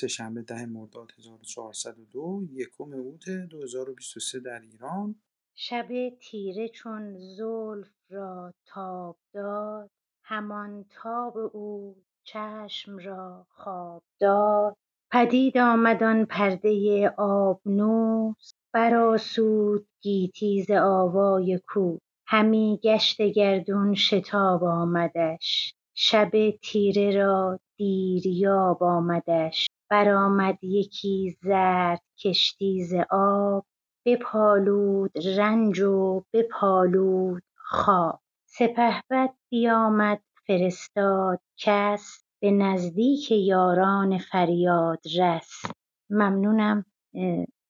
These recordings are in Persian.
سهشنبه ده مرداد 1402 یکم اوت 2023 در ایران. شب تیره چون زلف را تاب داد همان تاب او چشم را خواب داد. پدید آمد آن پرده آبنوس برآسود گیتی ز آوای کوس همی گشت گردون شتاب آمدش شب تیره را دیریاب آمدش. برآمد یکی زرد کشتی ز آب بپالود رنج و بپالود خواب. سپهبد بیامد فرستاد کس به نزدیک یاران فریادرس ممنونم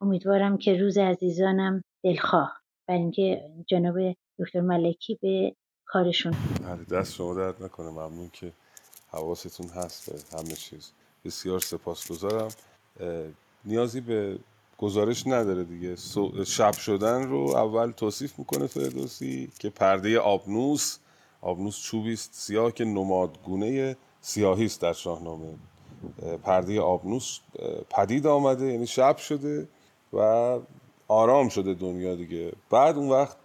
امیدوارم که روز عزیزانم دلخواه. بر اینکه جناب دکتر ملکی به کارشون. بله دست شما درد نکنه. ممنون که حواستون هست به همه چیز. بسیار سپاسگزارم. نیازی به گزارش نداره دیگه. شب شدن رو اول توصیف می‌کنه فردوسی که پرده آبنوس آبنوس چوبی است سیاه که نمادگونه سیاهی است در شاهنامه. پرده آبنوس پدید آمده یعنی شب شده و آرام شده دنیا دیگه. بعد اون وقت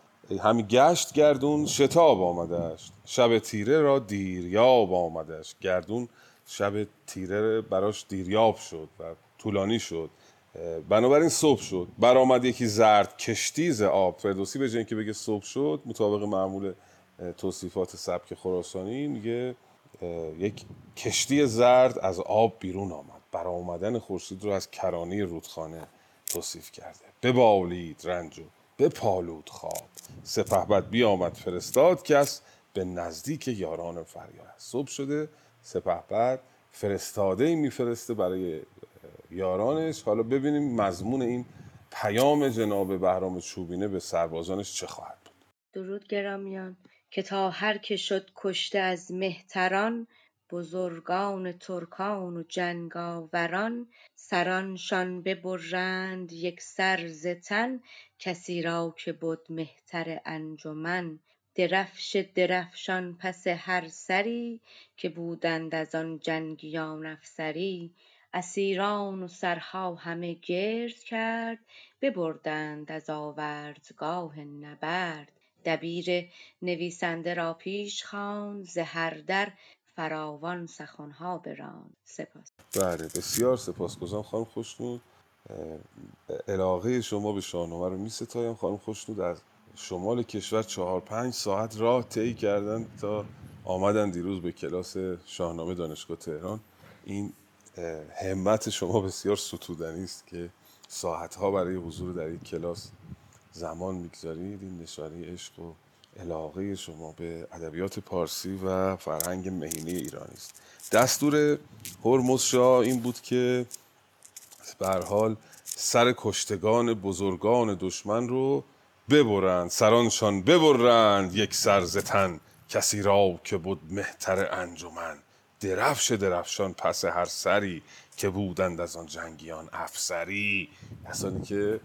همین گشت گردون شتاب آمدهش شب تیره را دیریاب آمدهش گردون شب تیره براش دیریاب شد و طولانی شد. بنابراین صبح شد. برآمد یکی زرد کشتی ز آب. فردوسی به که بگه صبح شد مطابق معمول توصیفات سبک خراسانی میگه یک کشتی زرد از آب بیرون آمد. برآمدن خورشید رو از کرانی رودخانه توصیف کرده. ببالید رنج و بپالود خواب. سپهبد بیامد فرستاد کس به نزدیک یاران فریاد. صبح شده سپهبد فرستاده میفرسته برای یارانش. حالا ببینیم مضمون این پیام جناب بهرام چوبینه به سربازانش چه خواهد بود. درود گرامیان که تا هر که شد کشته از مهتران بزرگان ترکان و جنگاوران سرانشان ببرند یکسر ز تن کسی را که بد مهتر انجمن. درفش درفشان پس هر سری که بودند از آن جنگیان افسری اسیران و سرها همه گرد کرد ببردند از آوردگاه نبرد. دبیر نویسنده را پیش خواند ز هر در فراوان سخنها براند. سپاس. بله بسیار سپاسگزارم خانم خوشنود علاقه شما به شاهنامه رو می ستایم خانم خوشنود از شمال کشور چهار پنج ساعت راه طی کردن تا آمدن دیروز به کلاس شاهنامه دانشگاه تهران. این همت شما بسیار ستودنی است که ساعتها برای حضور در این کلاس زمان می‌گذارید. این نشانه عشق و علاقه شما به ادبیات پارسی و فرهنگ مهینه ایرانی است. دستور هرمز این بود که به حال سر کشتگان بزرگان دشمن رو ببرند سرانشان ببرند یک سرزتن کسی را که بود مهتر انجمن. درفش درفشان پس هر سری که بودند از آن جنگیان افسری. کسانی که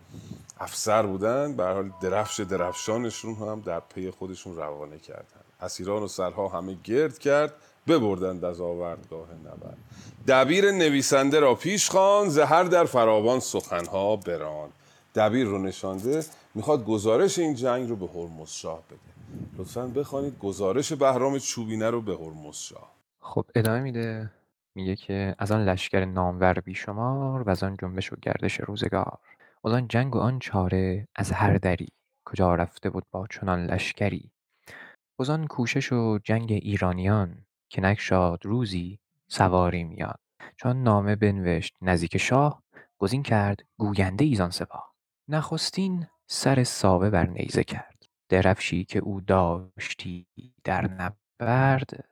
افسر بودن به حال درفش درفشانشون هم در پی خودشون روانه کردن اسیران و سرها همه گرد کرد ببردند از آوردگاه نبرد. دبیر نویسنده را پیش خوان زهر در فراوان سخنها بران دبیر رو نشانده می‌خواد گزارش این جنگ رو به هرمز شاه بده. لطفا بخوانید گزارش بهرام چوبینه رو به هرمز شاه. خب ادامه میده. میگه که از آن لشکر نامور بیشمار و از آن جنبش و گردش روزگار. از آن جنگ و آن چاره از هر دری. کجا رفته بود با چنان لشکری؟ از آن کوشش و جنگ ایرانیان که نگشاد روزی سواری میان. چون نامه بنوشت نزدیک شاه گزین کرد گوینده ایزان سپاه. نخستین سر ساوه بر نیزه کرد. درفشی که او داشتی در نبرد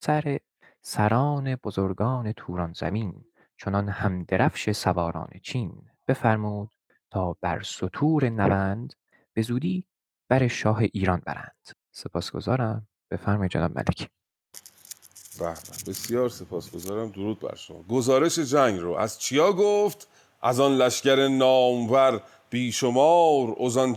سر سران بزرگان توران زمین چنان هم درفش سواران چین. بفرمود تا بر ستور نبند به زودی بر شاه ایران برند. سپاسگزارم. بفرمایید جناب ملک. بله بسیار سپاسگزارم. درود بر شما. گزارش جنگ رو از چیا گفت؟ از آن لشکر نامور بیشمار از آن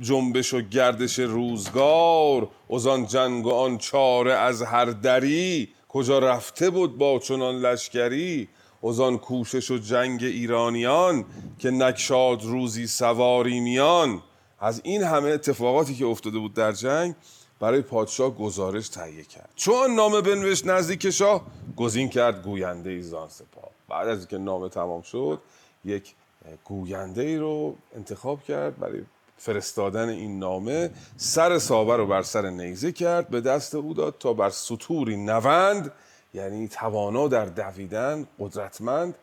جنبش و گردش روزگار از آن جنگ و آن چاره از هر دری کجا رفته بود با چنان لشکری؟ وزان کوشش و جنگ ایرانیان که نکشاد روزی سواری میان. از این همه اتفاقاتی که افتاده بود در جنگ برای پادشاه گزارش تهیه کرد. چون نامه بنوشت نزدیک شاه گزین کرد گوینده ایزان سپاه. بعد از اینکه نامه تمام شد یک گوینده ای رو انتخاب کرد برای فرستادن این نامه سر سابه رو بر سر نیزه کرد به دست او داد تا بر سطوری نوند یعنی توانا در دویدن قدرتمند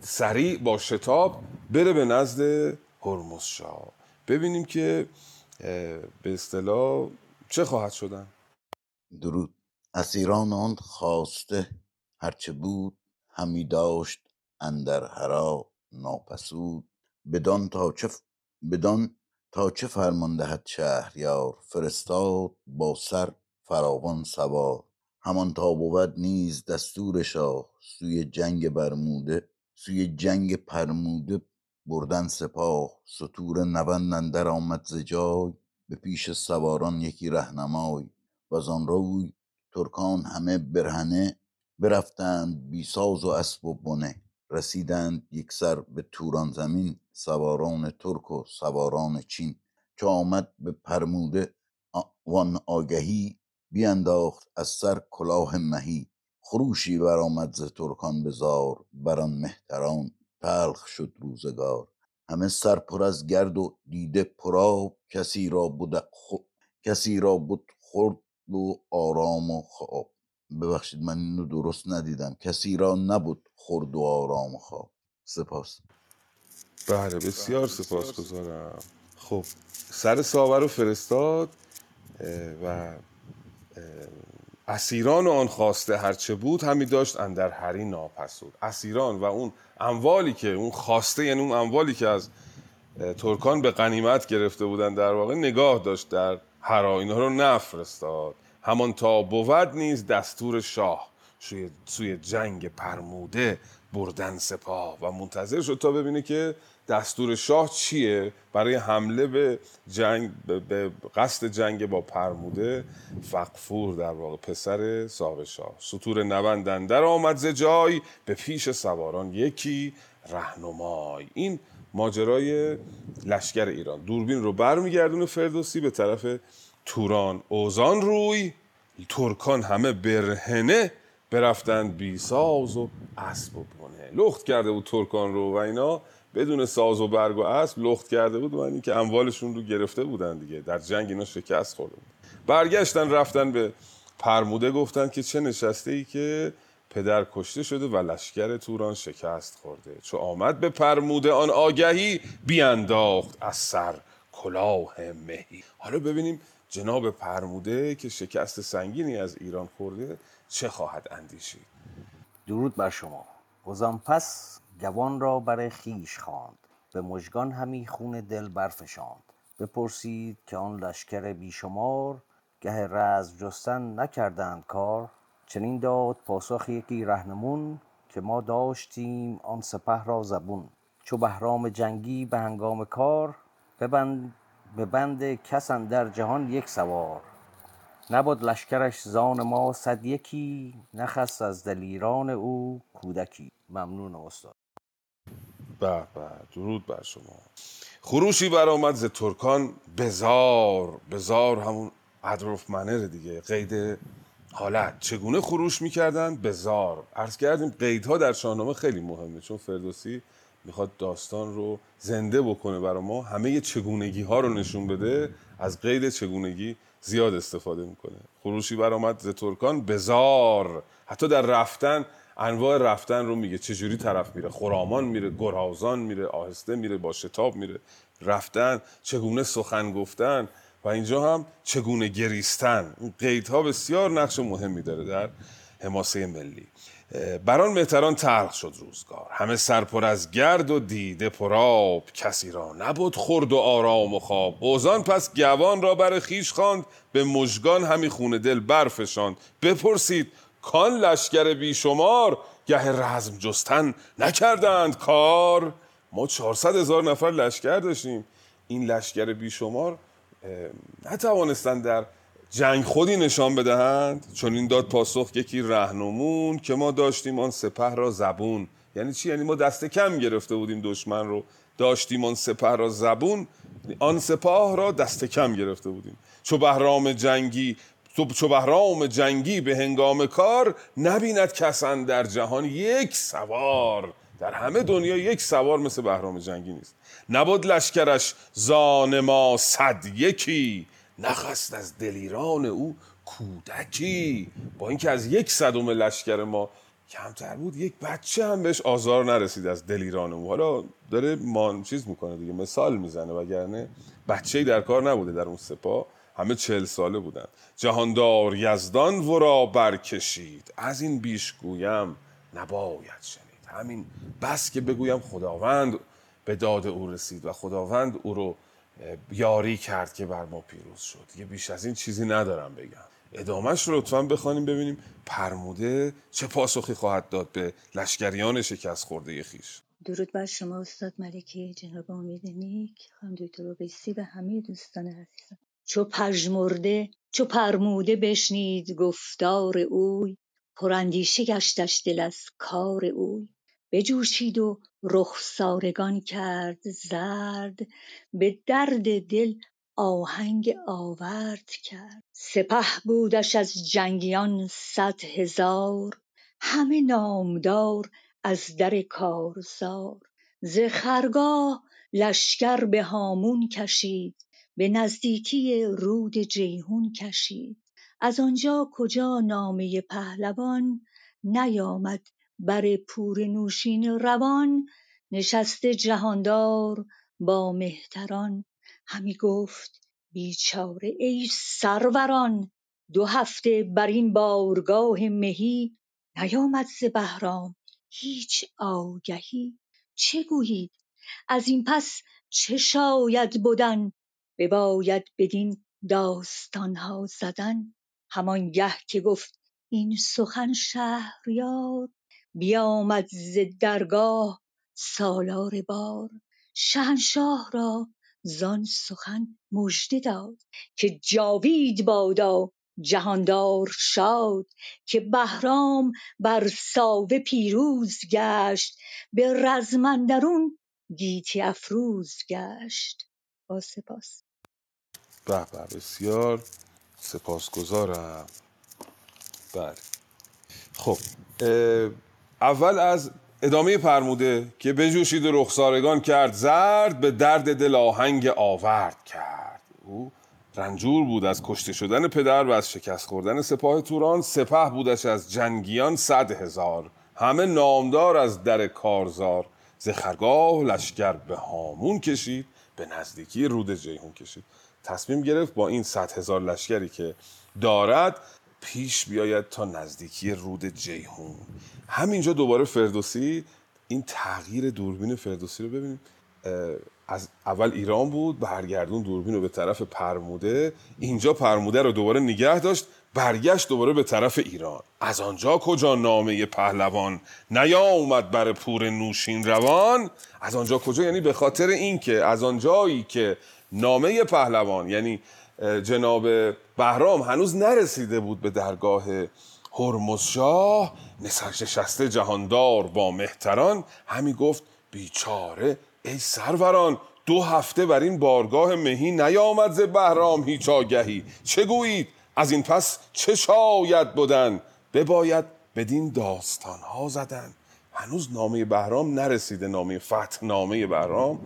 سریع با شتاب بره به نزد هرمز شاه. ببینیم که به اصطلاح چه خواهد شدن. درود. اسیران آن خواسته هرچه بود همی داشت اندر هرا ناپسود. بدان تا چه بدان تا چه فرمان دهد شهریار؟ فرستاد با سر فراوان سوار. همان تا بود نیز دستور شاه. سوی جنگ برموده سوی جنگ پرموده بردن سپاه. ستور نبند اندر آمد ز جای به پیش سواران یکی رهنمای. وزان روی ترکان همه برهنه برفتند بی ساز و اسب و بنه. رسیدند یکسر به توران زمین سواران ترک و سواران چین. چو آمد به پرموده وان آگهی بینداخت از سر کلاه مهی. خروشی برآمد ز ترکان به زار بر آن مهتران تلخ شد روزگار. همه سر پر از گرد و دیده پر آب کسی را بود بود خورد و آرام و خواب. ببخشید من اینو درست ندیدم. کسی را نبود خورد و آرام و خواب. سپاس. بله بسیار سپاسگزارم. خب سر ساور رو فرستاد و اسیران آن خواسته هرچه بود همی داشت اندر هری ناپسود. اسیران و اون اموالی که اون خواسته یعنی اون اموالی که از ترکان به غنیمت گرفته بودن در واقع نگاه داشت در هرا اینها رو نفرستاد. همان تا بود نیز دستور شاه. سوی, جنگ پرموده بردن سپاه و منتظر شد تا ببینه که دستور شاه چیه. برای حمله به جنگ به قصد جنگ با پرموده فقفور در واقع پسر ساق شاه. سطور نبندن در آمد ز جای به پیش سواران یکی رهنمای. این ماجرای لشکر ایران. دوربین رو برمیگردونه فردوسی به طرف توران اوزان روی ترکان همه برهنه برفتند بی ساز و اسب و بنه. لخت کرده بود ترکان رو و اینا بدون ساز و برگ و اسب لخت کرده بود و اینکه اموالشون رو گرفته بودن دیگه. در جنگ اینا شکست خورده بود. برگشتن رفتن به پرموده گفتن که چه نشسته ای که پدر کشته شده و لشکر توران شکست خورده. چو آمد به پرموده آن آگهی بیانداخت از سر کلاه مهی. حالا ببینیم جناب پرموده که شکست سنگینی از ایران خورده چه خواهد اندیشید؟ درود بر شما. پس جوان را بر خیش خواند. به مژگان همی خون دل برفشاند. بپرسید که آن لشکر بیشمار گه رزم جستن نکردند کار. چنین داد پاسخ یکی رهنمون که ما داشتیم آن سپه را زبون. چو بهرام جنگی به هنگام کار ببند به بند کس در جهان یک سوار. نبود لشکرش زان ما صد یکی نخست از دلیران او کودکی. ممنون استاد. به به درود بر شما. خروشی برآمد ز ترکان بزار بزار همون ادروف منر دیگه. قید حالت. چگونه خروش می‌کردن بزار. عرض کردیم قیدها در شاهنامه خیلی مهمه چون فردوسی می‌خواد داستان رو زنده بکنه برای ما همه چگونگی ها رو نشون بده از قید چگونگی زیاد استفاده می‌کنه. خروشی برآمد ز ترکان بزار! حتی در رفتن انواع رفتن رو میگه. چجوری طرف میره؟ خرامان میره گرازان میره آهسته میره با شتاب میره. رفتن چگونه سخن گفتن و اینجا هم چگونه گریستن. قیدها بسیار نقش مهمی داره در حماسه ملی. بران مهتران تلخ شد روزگار. همه سرپر از گرد و دیده پراب کسی را نبود خورد و آرام و خواب. اوزان پس گوان را بر خیش خواند. به مژگان همی خون دل برفشاند. بپرسید کان لشکر بیشمار گه رزم جستن نکردند کار. ما 400 هزار نفر لشکر داشتیم. این لشکر بیشمار نتوانستند در جنگ خودی نشان بدهند؟ چون این داد پاسخ یکی رهنمون که ما داشتیم آن سپه را زبون. یعنی چی؟ یعنی ما دست کم گرفته بودیم دشمن رو. داشتیم آن سپه را زبون آن سپاه را دست کم گرفته بودیم. چو بهرام جنگی چو بهرام جنگی به هنگام کار نبیند کسان در جهان یک سوار. در همه دنیا یک سوار مثل بهرام جنگی نیست. نبود لشکرش زان ما صد یکی. نخست از دلیران او کودکی. با اینکه از یک صدم لشکر ما کمتر بود یک بچه هم بهش آزار نرسید از دلیران او. حالا داره مان چیز می‌کنه دیگه مثال می‌زنه وگرنه بچه در کار نبوده در اون سپاه. همه چهل ساله بودن. جهاندار یزدان ورا برکشید. از این بیش گویم نباید شنید. همین بس که بگویم خداوند به داد او رسید و خداوند او رو یاری کرد که بر ما پیروز شد. یه بیش از این چیزی ندارم بگم. ادامهش رو لطفا بخوانیم ببینیم پرموده چه پاسخی خواهد داد به لشکریان شکست خورده خیش. درود بر شما استاد ملکی جناب امید نیک. خانم دکتر اویسی و همه دوستان عزیزم. چو پژمرده چو پرموده بشنید گفتار اوی. پراندیشه گشتش دل از کار اوی. بجوشید و رخسارگان کرد زرد به درد دل آهنگ آورد کرد. سپه بودش از جنگیان صد هزار همه نامدار از در کارزار. ز خرگاه لشکر به هامون کشید به نزدیکی رود جیحون کشید. از آنجا کجا نامه پهلوان نیامد بر پور نوشین روان نشسته جهاندار با مهتران. همی گفت بیچاره ای سروران دو هفته بر این بارگاه مهی نیامد ز بهرام هیچ آگهی. چه گویید؟ از این پس چه شاید بدن؟ بباید بدین داستان ها زدن. همانگه که گفت این سخن شهریار بیامد ز درگاه سالار بار. شهنشاه را زان سخن مژده داد که جاوید بادا جهاندار شاد که بهرام بر ساوه پیروز گشت به رزم اندرون گیتی افروز گشت. با سپاس. به به بسیار سپاسگزارم. بله. خب اول از ادامه فرموده که بجوشید رخسارگان کرد زرد به درد دل آهنگ آورد کرد. او رنجور بود از کشته شدن پدر و از شکست خوردن سپاه توران سپه بودش از جنگیان صد هزار. همه نامدار از در کارزار. ز لشکر به هامون کشید به نزدیکی رود جیهون کشید. تصمیم گرفت با این صد هزار لشکری که دارد پیش بیاید تا نزدیکی رود جیهون. همینجا دوباره فردوسی این تغییر دوربین فردوسی رو ببینیم. از اول ایران بود برگردون دوربین رو به طرف پرموده. اینجا پرموده رو دوباره نگه داشت برگشت دوباره به طرف ایران. از آنجا کجا نامه پهلوان؟ نیامد بر پور نوشین روان. از آنجا کجا؟ یعنی به خاطر اینکه از آنجایی که نامه پهلوان یعنی جناب بهرام هنوز نرسیده بود به درگاه هرمزشاه نشسته جهاندار با مهتران. همی گفت بیچاره ای سروران دو هفته بر این بارگاه مهی نیامد ز بهرام هیچ آگهی. چه گویید؟ از این پس چه شاید بودن بباید بدین داستان ها زدن. هنوز نامه بهرام نرسیده نامه فتح نامه بهرام.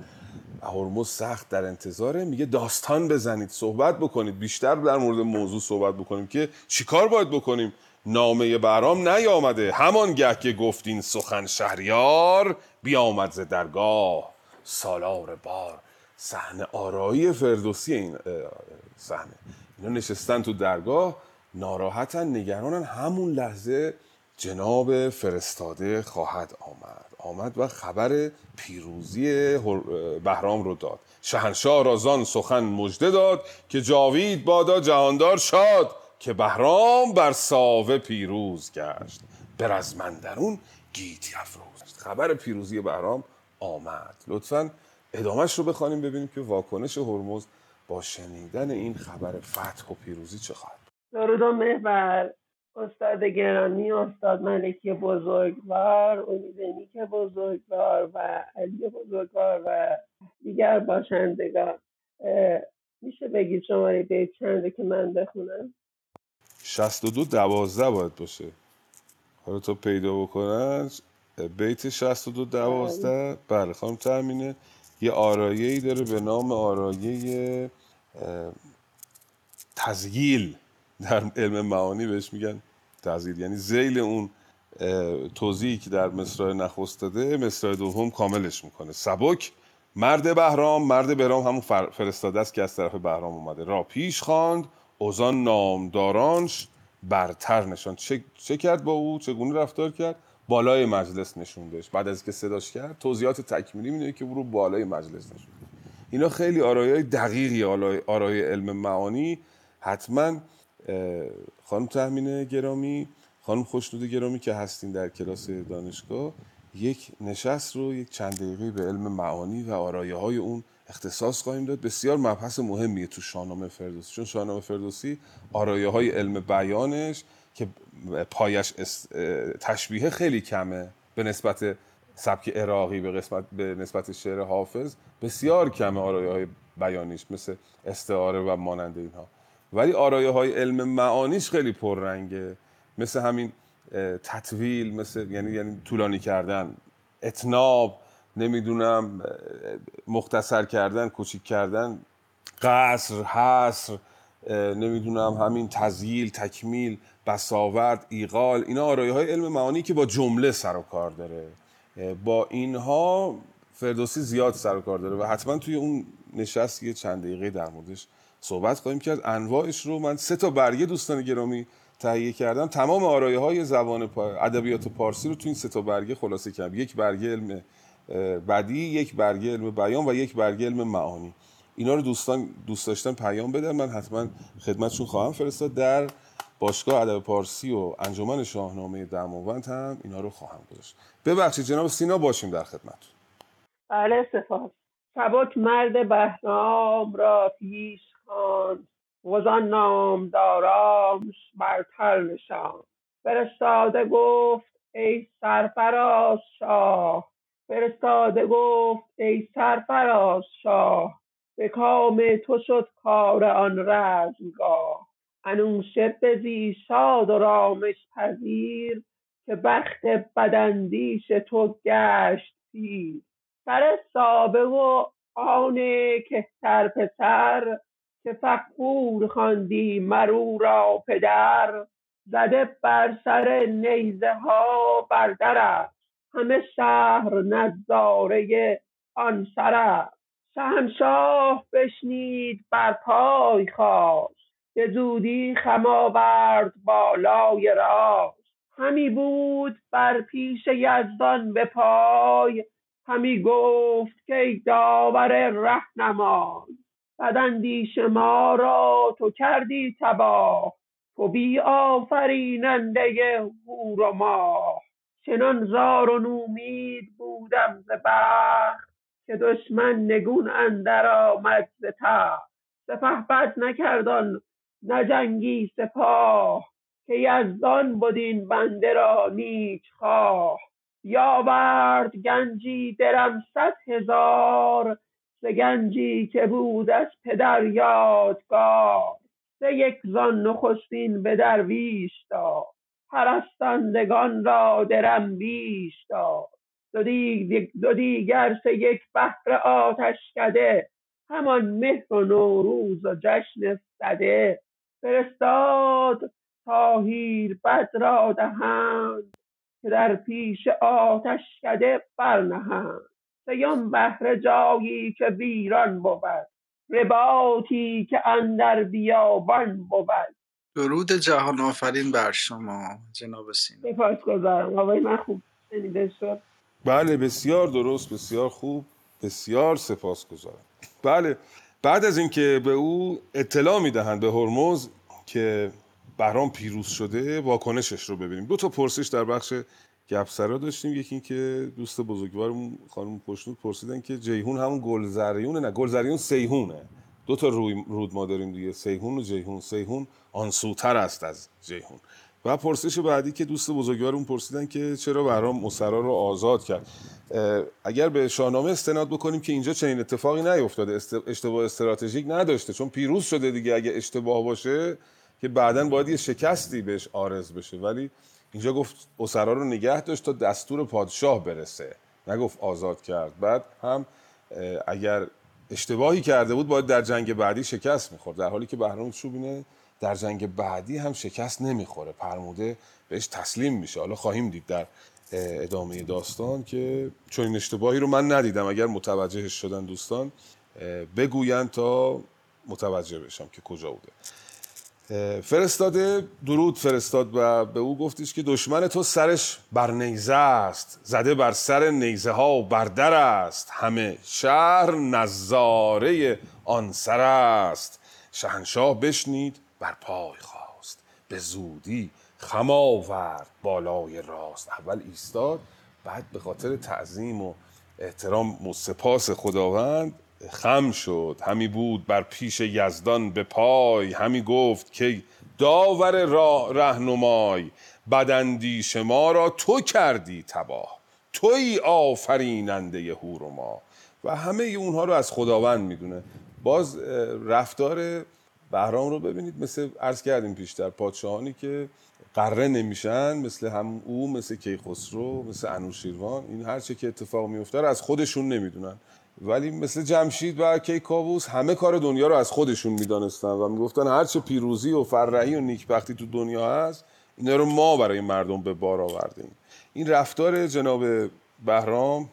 هرمز سخت در انتظاره. میگه داستان بزنید صحبت بکنید. بیشتر در مورد موضوع صحبت بکنیم که چیکار باید بکنیم؟ نامه برام نیامده. همان گه که گفتین سخن شهریار بیامد ز درگاه. سالار بار. صحنه آرایی فردوسی این صحنه. اینا نشستن تو درگاه. ناراحتن نگرانن. همون لحظه جناب فرستاده خواهد آمد. آمد و خبر پیروزی بهرام رو داد. شهنشاه را زان سخن مژده داد که جاوید بادا جهاندار شاد که بهرام بر ساوه پیروز گشت. به رزمندرون گیتی افروز. خبر پیروزی بهرام آمد. لطفا ادامهش رو بخوانیم ببینیم که واکنش هرمز با شنیدن این خبر فتح و پیروزی چه خواهد درود و محور. استاد گرامی استاد ملکی بزرگوار امید نیک بزرگوار و علی بزرگوار و دیگر باشندگان. میشه بگید شماره بیت چنده که من بخونم؟ 62 دوازده باید باشه. حالا تا پیدا بکنن. بیت 62 بله دوازده. بله خانم ترمینه یه آرایه ای داره به نام آرایه تزییل. در علم معانی بهش میگن تزییل یعنی زیل اون توضیحی که در مصرع نخست داده مصرع دوم کاملش می‌کنه. سبک مرد بهرام مرد بهرام همون فر- فرستاده است که از طرف بهرام اومده. را پیش خواند اوزان نامدارانش برتر نشان. چه, چه کرد با او؟ چگونه رفتار کرد؟ بالای مجلس نشوندش بعد از که صداش کرد توضیحات تکمیلی میده که او رو بالای مجلس نشوند اینا خیلی آرایای دقیقی آرای علم معانی. حتما خانم تحمینه گرامی خانم خوشنود گرامی که هستین در کلاس دانشگاه یک نشست رو یک چند دقیقه به علم معانی و آرایه های اون اختصاص خواهیم داد. بسیار مبحث مهمیه تو شاهنامه فردوسی چون شاهنامه فردوسی آرایه های علم بیانش که پایش تشبیه خیلی کمه. به نسبت سبک عراقی به, قسمت به نسبت شعر حافظ بسیار کمه آرایه های بیانیش مثل استعاره و مانند اینها. ولی آرایه های علم معانیش خیلی پررنگه. مثل همین تطویل مثل یعنی یعنی طولانی کردن اتناب نمی‌دونم مختصر کردن کوچیک کردن قصر حصر نمی‌دونم همین تزییل تکمیل بساورد ایقال اینا آرایه های علم معانی که با جمله سر و کار داره. با اینها فردوسی زیاد سر و کار داره و حتما توی اون نشست یه چند دقیقه در موردش صحبت خواهیم کرد. انواعش رو من سه تا برگه دوستان گرامی تهیه کردم. تمام آرایه های زبان ادبیات پارسی رو تو این سه تا برگه خلاصه کردم. یک برگه علم بدی یک برگه علم بیان و یک برگه علم معانی. اینا رو دوستان دوست داشتن پیام بدن. من حتما خدمتشون خواهم فرستاد. در باشگاه ادب پارسی و انجمن شاهنامه دماوند هم اینا رو خواهم گذاشت. ببخشید جناب سینا باشیم در خدمت بله سپاس. سبک مرد بهرام را پیش خواند وزان نامدارانش برتر نشاند. فرستاده گفت ای سرفراز شاه. فرستاده گفت ای سرفراز شاه. به کام تو شد کار آن رزمگاه. انوشه بزی شاد و رامش پذیر که بخت بداندیش تو گشت پیر. سر سابه و آن کهتر پسر که فغفور خواندی مر او را پدر زده بر سر نیزه ها بر در است. همه شهر نظاره آن سر است. شهنشاه بشنید بر پای خاست به زودی خم آورد بالای راست همی بود بر پیش یزدان به پای همی گفت که داور رهنمای. بداندیش ما را تو کردی تباه. تو بی آفریننده هور و ماه. چنان زار و نومید بودم ز بخت که دشمن نگون اندر آمد ز تخت. سپهبد نکرد آن نجنگی سپاه. که یزدان بد این بنده را نیک خواه. بیاورد گنجی درم صد هزار. ز گنجی که بود از پدر یادگار سه یک زان نخستین به درویش داد. پرستندگان را درم بیش داد. دو, دیگ دو دیگر سه یک بهر آتشکده همان مهر و نوروز و جشن سده فرستاد تا بد را دهند که در پیش آتشکده برنهند. سیم بهره جایی که ویران بود. رباطی که اندر بیابان بود. درود جهان آفرین بر شما جناب سینا. سپاس گذارم. آقای من خوب شنیده شد. بله بسیار درست بسیار خوب بسیار سپاسگزارم بله بعد از اینکه به او اطلاع می‌دهند به هرمز که بهرام پیروز شده واکنشش رو ببینیم. دو تا پرسش در بخش گپسرا داشتیم. یکی این که دوست بزرگوارمون خانم پشنود پرسیدن که جیهون همون گلزریونه؟ نه گلزریون سیهونه. دو تا رود ما داریم دیگه سیهون و جیهون. سیهون آن سوتر است از جیهون. و پرسش بعدی که دوست بزرگوارمون پرسیدن که چرا بهرام اسرا رو آزاد کرد. اگر به شاهنامه استناد بکنیم که اینجا چنین اتفاقی نیفتاده اشتباه استراتژیک نداشته چون پیروز شده دیگه. اگه اشتباه باشه که بعدا باید یه شکستی بهش آرز بشه. ولی اینجا گفت اسرا رو نگه داشت تا دستور پادشاه برسه. نگفت آزاد کرد. بعد هم اگر اشتباهی کرده بود باید در جنگ بعدی شکست می‌خورد. در حالی که بهرام چوبینه در جنگ بعدی هم شکست نمی‌خوره. پرموده بهش تسلیم میشه. حالا خواهیم دید در ادامه داستان که چون این اشتباهی رو من ندیدم. اگر متوجهش شدن دوستان اه، بگوین تا متوجه بشم که کجا بوده. فرستاده درود فرستاد و به او گفتش که دشمن تو سرش بر نیزه است زده بر سر نیزه ها بر در است. همه شهر نظاره آن سر است. شهنشاه بشنید بر پای خواست به زودی خم بالای راست. اول ایستاد بعد به خاطر تعظیم و احترام و خداوند خم شد. همی بود بر پیش یزدان به پای. همی گفت که داور راه رهنمای بداندیش ما را تو کردی تباه. توی آفریننده هور و ما و همه اونها رو از خداوند می‌دونه. باز رفتار بهرام رو ببینید. مثل عرض کردیم پیشتر پادشاهانی که قره نمیشن مثل هم او مثل کیخسرو مثل انوشیروان این هر چه که اتفاق میفته از خودشون نمی‌دونن. ولی مثل جمشید و کیکاووس همه کار دنیا رو از خودشون می‌دانستن و می‌گفتن هر چه پیروزی و فرحی و نیکبختی تو دنیا هست اینا رو ما برای مردم به بار آوردیم. این رفتار جناب بهرام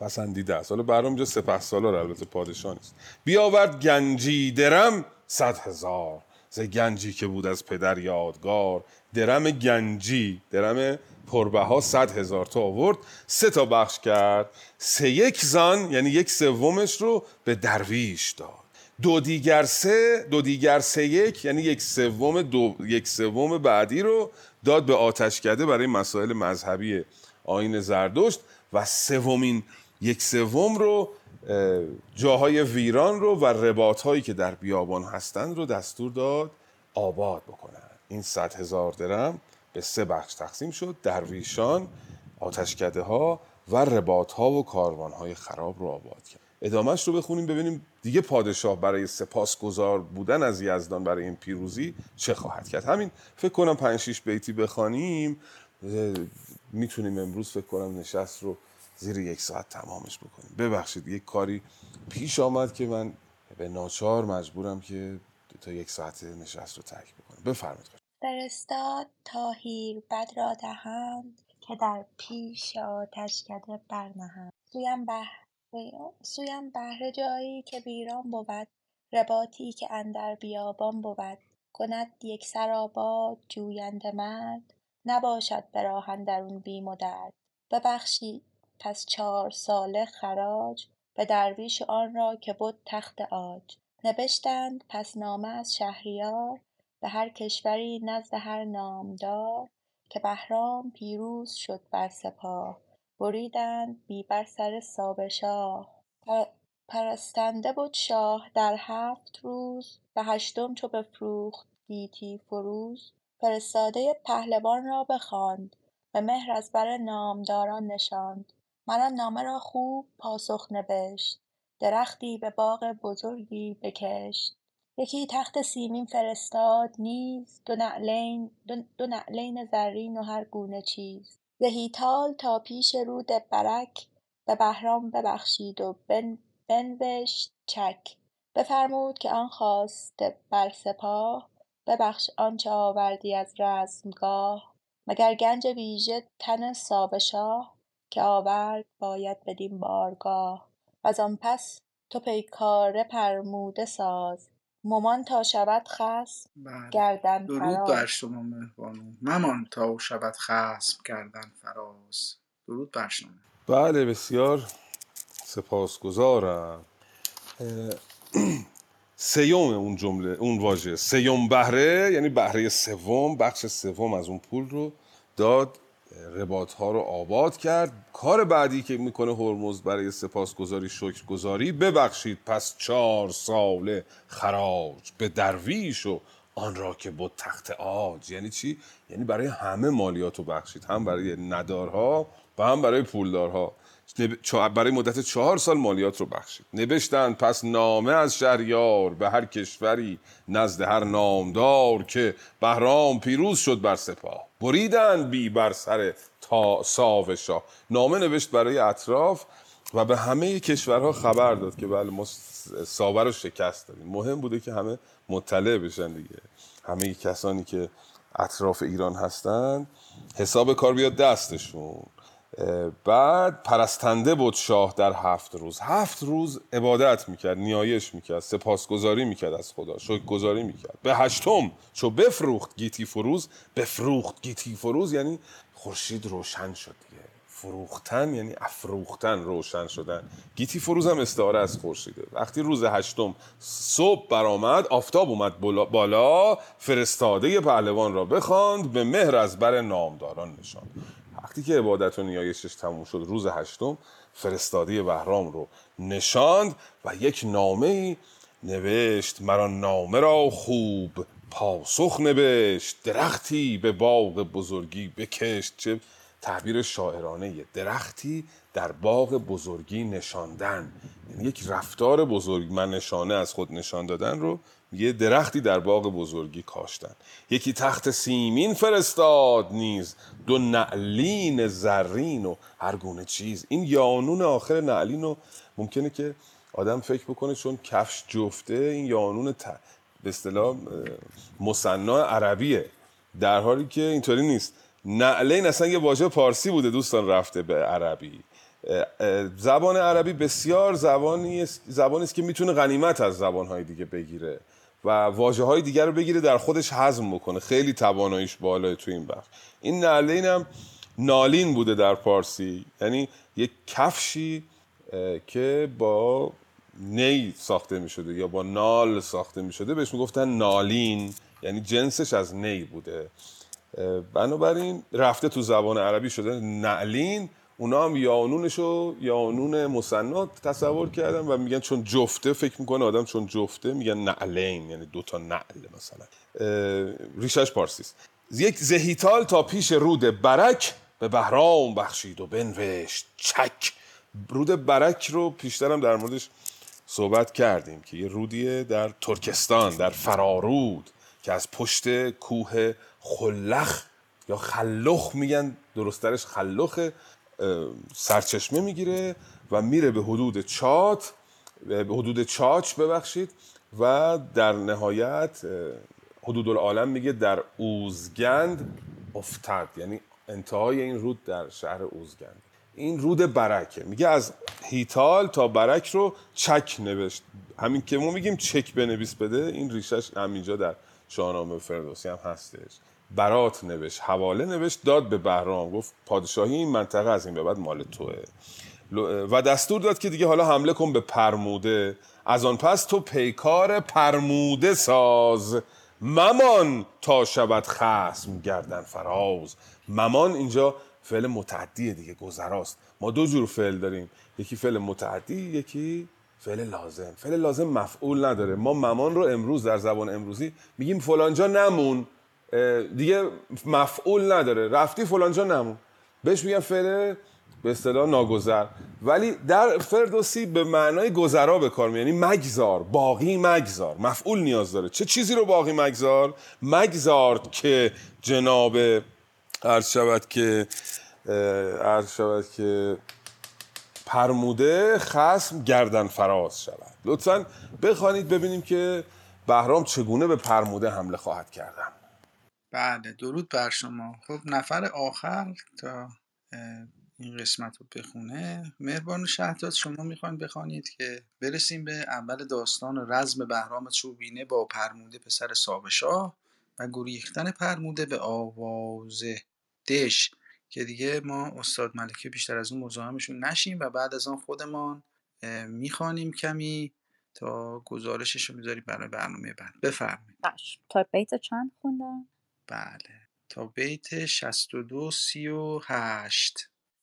پسندیده است. حالا بهرام اینجا سپه سالار البته پادشاه نیست. بیاورد گنجی درم صد هزار. ز گنجی که بود از پدر یادگار. درم گنجی درم پربها صد هزار تا آورد سه تا بخش کرد. سه یک زان یعنی یک سومش رو به درویش داد. دو دیگر سه دو دیگر سه یک یعنی یک سوم دو یک سوم بعدی رو داد به آتشکده برای مسائل مذهبی آین زردشت و سومین یک سوم رو اه، جاهای ویران رو و رباط هایی که در بیابان هستند رو دستور داد آباد بکنن. این صد هزار درم به سه بخش تقسیم شد درویشان آتشکده ها و رباط ها و کاروان های خراب رو آباد کرد. ادامهش رو بخونیم ببینیم دیگه پادشاه برای سپاسگزار بودن از یزدان برای این پیروزی چه خواهد کرد. همین فکر کنم پنج شیش بیتی بخوانیم می‌تونیم امروز فکر کنم نشست رو زیر یک ساعت تمامش بکنیم. ببخشید یک کاری پیش آمد که من به ناچار مجبورم که تا یک ساعت نشست رو ترک بکنم. بفرمایید. فرستاد تا بد را دهند که در پیش آتشکده برنهند. سویم بهره سویم بهره جایی که ویران بود رباطی که اندر بیابان بود. کند یکسر آباد جوینده مرد نباشد به راه اندرون بیم و درد. ببخشید پس چهار ساله خراج به درویش آن را که بد تخت عاج. نبشتند پس نامه از شهریار به هر کشوری نزد هر نامدار که بهرام پیروز شد بر سپاه. بریدند بی بر سر سابه شاه. پر- پرستنده بد شاه در هفت روز به هشتم چو بفروخت گیتی فروز فرستاده پهلوان را بخواند به مهر از بر نامداران نشاند. مر آن نامه را خوب پاسخ نبشت درختی به باغ بزرگی بکشت. یکی تخت سیمین فرستاد نیز دو نعلین, دو, نعلین زرین و هر گونه چیز. زهی تال تا پیش رود برک به بهرام ببخشید و بن بنوشت چک. بفرمود که آن خواسته بر سپاه ببخش آنچه آوردی از رزمگاه. مگر گنج ویژه تن ساوه شاه که آورد باید بدین بارگاه. وزان پس تو پیکاره فرموده ساز. ممان تا شود خصم بله. گردن درود بر فراز. شما مهربانو. ممان تا شود خصم کردن فراز. درود بر شما. بله بسیار سپاسگزارم. سیوم اون جمله اون واژه. سیوم بهره یعنی بهره سوم بخش سوم از اون پول رو داد. رباط ها رو آباد کرد. کار بعدی که می‌کنه هرمز برای سپاسگزاری شکرگزاری ببخشید پس چهار ساله خراج به درویش و آن را که بود تخت آج یعنی چی؟ یعنی برای همه مالیات رو بخشید. هم برای ندارها و هم برای پولدارها. برای مدت چهار سال مالیات رو بخشید. نوشتند پس نامه از شهریار به هر کشوری نزد هر نامدار که بهرام پیروز شد بر سپاه. بریدند بی بر سر تا ساو نامه نوشت برای اطراف و به همه کشورها خبر داد که بله ما ساوه رو شکست دادیم. مهم بوده که همه مطلع بشن دیگه. همه کسانی که اطراف ایران هستند حساب کار بیاد دستشون. بعد پرستنده بود شاه در هفت روز. هفت روز عبادت می‌کرد نیایش می‌کرد سپاسگزاری می‌کرد از خدا شکرگزاری می‌کرد. به هشتم چو بفروخت گیتی فروز بفروخت گیتی فروز یعنی خورشید روشن شد دیگه. فروختن یعنی افروختن روشن شدن. گیتی فروز هم استعاره از خورشیده. وقتی روز هشتم صبح برآمد آفتاب اومد بالا- فرستاده پهلوان را بخواند به مهر از بر نامداران نشان وقتی که عبادت و نیایشش تموم شد روز هشتم فرستاده بهرام رو نشاند و یک نامه نوشت مرا نامه را خوب پاسخ نوشت درختی به باغ بزرگی بکشت چه تعبیر شاعرانه یه درختی در باغ بزرگی نشاندن. یعنی یک رفتار بزرگ من نشانه از خود نشان دادن رو یه درختی در باغ بزرگی کاشتن. یکی تخت سیمین فرستاد نیز. دو نعلین زرین و هر گونه چیز. این یانون آخر نعلین رو ممکنه که آدم فکر بکنه چون کفش جفته این یانون ت... به اصطلاح مثنا عربیه. در حالی که اینطوری نیست. نعلین اصلا یه واژه پارسی بوده دوستان رفته به عربی. زبان عربی بسیار زبانی است زبانی است که می‌تونه غنیمت از زبانهای دیگه بگیره. و واجه های دیگر رو بگیره در خودش هضم بکنه. خیلی تواناییش بالاه تو این بخش. این نعلین هم نالین بوده در پارسی یعنی یک کفشی که با نی ساخته می شده یا با نال ساخته می شده بهش می‌گفتن نالین. یعنی جنسش از نی بوده. بنابراین رفته تو زبان عربی شده نعلین. اونا هم یانونش رو یانون مسنا تصور کردن و میگن چون جفته فکر می‌کنه آدم چون جفته میگن نعلین یعنی دوتا نعل مثلا. ریشش پارسیست. یک زهیتال تا پیش رود برک به بهرام بخشید و بنوشت چک. رود برک رو پیشترم در موردش صحبت کردیم که یه رودیه در ترکستان در فرارود که از پشت کوه خلخ یا خلخ میگن درسترش خلخه سرچشمه می‌گیره و میره به حدود چات به حدود چاچ ببخشید و در نهایت حدود العالم میگه در اوزگند افتاد یعنی انتهای این رود در شهر اوزگند. این رود برکه. میگه از هیتال تا برک رو چک نوشت. همین که ما میگیم چک بنویس بده این ریشش همینجا در شاهنامه فردوسی هم هستش. برات نوشت. حواله نوشت داد به بهرام. گفت پادشاهی این منطقه از این به بعد مال توه. و دستور داد که دیگه حالا حمله کن به پرموده. از آن پس تو پیکار پرموده ساز. ممان تا شود خسم گردن فراز. ممان اینجا فعل متعدیه دیگه گذراست. ما دو جور فعل داریم. یکی فعل متعدی یکی فعل لازم. فعل لازم مفعول نداره. ما ممان رو امروز در زبان امروزی میگیم فلانجا نمون. دیگه مفعول نداره. رفتی فلانجا نمون. بهش میگن فعل به اصطلاح ناگذر. ولی در فردوسی به معنای گذرا به کار یعنی مگذار باقی مگذار. مفعول نیاز داره. چه چیزی رو باقی مگذار؟ مگذار که جناب عرض شود که عرض شود که پرموده خسم گردن فراز شود. لطفا بخوانید ببینیم که بهرام چگونه به پرموده حمله خواهد کردن بله درود بر شما. خب نفر آخر تا این قسمت رو بخونه. مهربان شهداد شما می‌خواین بخوانید که برسیم به اول داستان رزم بهرام چوبینه با پرموده پسر ساوشاه و گریختن پرموده به آواز دش که دیگه ما استاد ملکی بیشتر از اون مزاحمشون نشیم و بعد از آن خودمان می‌خوانیم کمی تا گزارشش رو می‌ذاریم برای برنامه بعد. بفرمایید. باش تا بیت چند خوندم؟ بله. تا بیت 62 38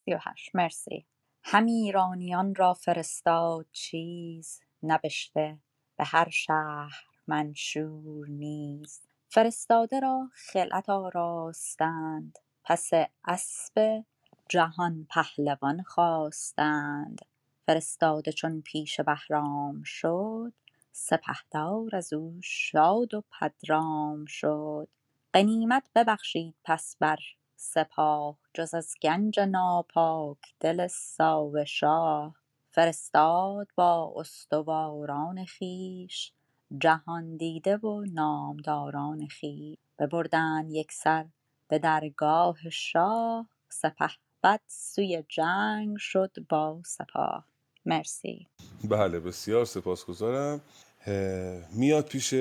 سی و هشت مرسی. هم ایرانیان را فرستاد چیز نبشته. به هر شهر منشور نیز. فرستاده را خلعت آراستند. پس اسب جهان پهلوان خواستند. فرستاده چون پیش بهرام شد سپهدار از او شاد و پدرام شد. غنیمت ببخشید پس بر سپاه جز از گنج ناپاک دل ساو شاه. فرستاد با استواران خویش جهاندیده و نامداران خویش. ببردند یکسر به درگاه شاه سپهبد سوی جنگ شد با سپاه. مرسی. بله بسیار سپاسگزارم. میاد پیش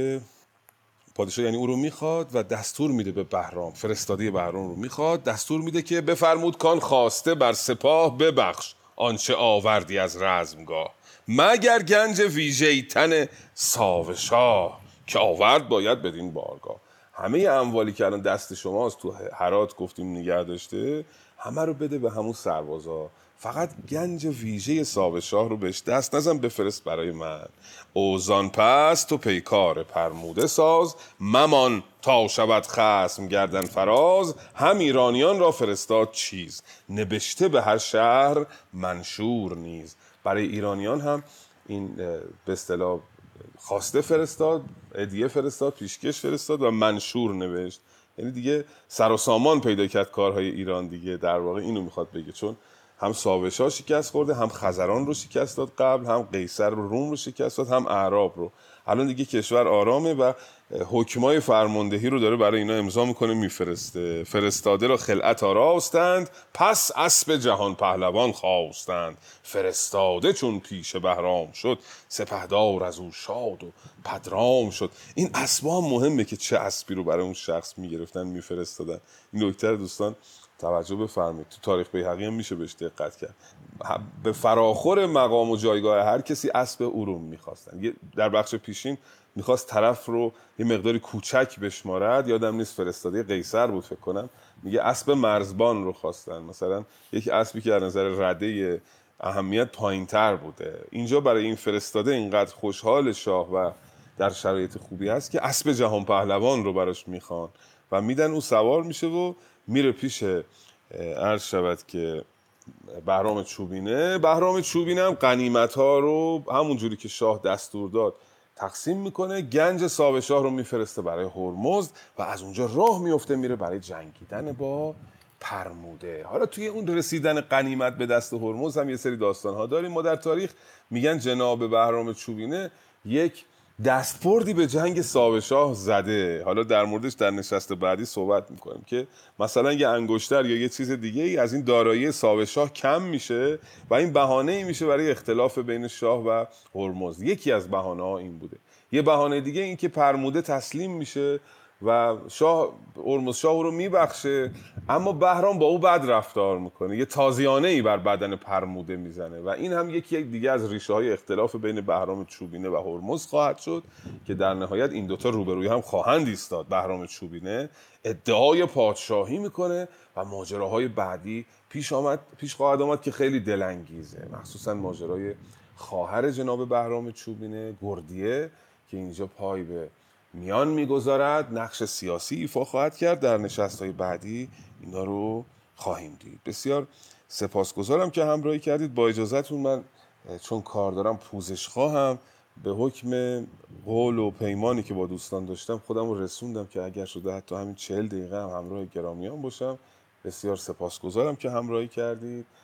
پادشاه یعنی او رو می‌خواد و دستور میده به بهرام فرستاده بهرام رو می‌خواد دستور میده که بفرمود کان خواسته بر سپاه ببخش. آنچه آوردی از رزمگاه. مگر گنج ویژه تن ساو شاه که آورد باید بدین بارگاه. همه اموالی که الان دست شماست تو هرات گفتیم نگه داشته همه رو بده به همون سربازا. فقط گنج ویژه ساو شاه رو بهش دست نزن بفرست برای من. اوزان پس تو پیکار پرموده ساز ممان تا شود خسم گردن فراز. هم ایرانیان را فرستاد چیز نبشته به هر شهر منشور نیز. برای ایرانیان هم این به اصطلاح خواسته فرستاد هدیه فرستاد پیشکش فرستاد و منشور نوشت یعنی دیگه سر و سامان پیدا کرد کارهای ایران دیگه. در واقع اینو می‌خواد بگه چون هم ساوشا شکست خورده هم خزران رو شکست داد قبل هم قیصر رو روم رو شکست داد هم اعراب رو. الان دیگه کشور آرامه و حکمای فرماندهی رو داره برای اینا امضا می‌کنه میفرسته. فرستاده را خلعت آراستند پس اسب جهان پهلوان خواستند. فرستاده چون پیش بهرام شد سپهدار از او شاد و پدرام شد. این اسبا هم مهمه که چه اسبی رو برای اون شخص می‌گرفتن میفرستادن. این نکته رو دوستان توجه بفرمایید. تو تاریخ بیهقی هم میشه بهش دقت کرد. به فراخور مقام و جایگاه هر کسی اسب او رو می‌خواستن در بخش پیشین می‌خواست طرف رو یه مقداری کوچک بشمارد. یادم نیست فرستاده قیصر بود فکر کنم. میگه اسب مرزبان رو خواستن. مثلا یک اسبی که در نظر رده اهمیت پایین تر بوده. اینجا برای این فرستاده اینقدر خوشحال شاه و در شرایط خوبی هست که اسب جهان پهلوان رو براش می‌خوان. و میدن او سوار میشه و میره پیش عرض شود که بهرام چوبینه. بهرام چوبینه هم قنیمت ها رو همون جوری که شاه دستور داد تقسیم می‌کنه. گنج ساو شاه رو میفرسته برای هرمزد و از اونجا راه میفته میره برای جنگیدن با پرموده. حالا توی اون رسیدن قنیمت به دست هرمز هم یه سری داستان ها داریم. ما در تاریخ میگن جناب بهرام چوبینه یک دستبردی به جنگ ساو شاه زده. حالا در موردش در نشست بعدی صحبت می‌کنیم که مثلا یه انگشتر یا یه چیز دیگه ای از این دارایی ساو شاه کم میشه و این بهانه ای میشه برای اختلاف بین شاه و هرمز. یکی از بهانه ها این بوده. یه بهانه دیگه این که پرموده تسلیم میشه و شاه ارمز شاه رو میبخشه اما بهرام با او بد رفتار می‌کنه. یه تازیانه ای بر بدن پرموده می‌زنه و این هم یکی دیگه از ریشه های اختلاف بین بهرام چوبینه و هرمز خواهد شد که در نهایت این دوتا روبروی هم خواهند ایستاد. بهرام چوبینه ادعای پادشاهی می‌کنه و ماجراهای بعدی پیش آمد پیش خواهد آمد که خیلی دلانگیزه. مخصوصا ماجرای خواهر جناب بهرام چوبینه گردیه که اینجا پای به میان می‌گذارد نقش سیاسی ایفا خواهد کرد در نشست های بعدی. اینا رو خواهیم دید. بسیار سپاسگزارم که همراهی کردید. با اجازهتون من چون کار دارم پوزش خواهم. به حکم قول و پیمانی که با دوستان داشتم خودم رو رسوندم که اگر شده حتی همین چهل دقیقه هم همراه گرامیان باشم. بسیار سپاسگزارم که همراهی کردید.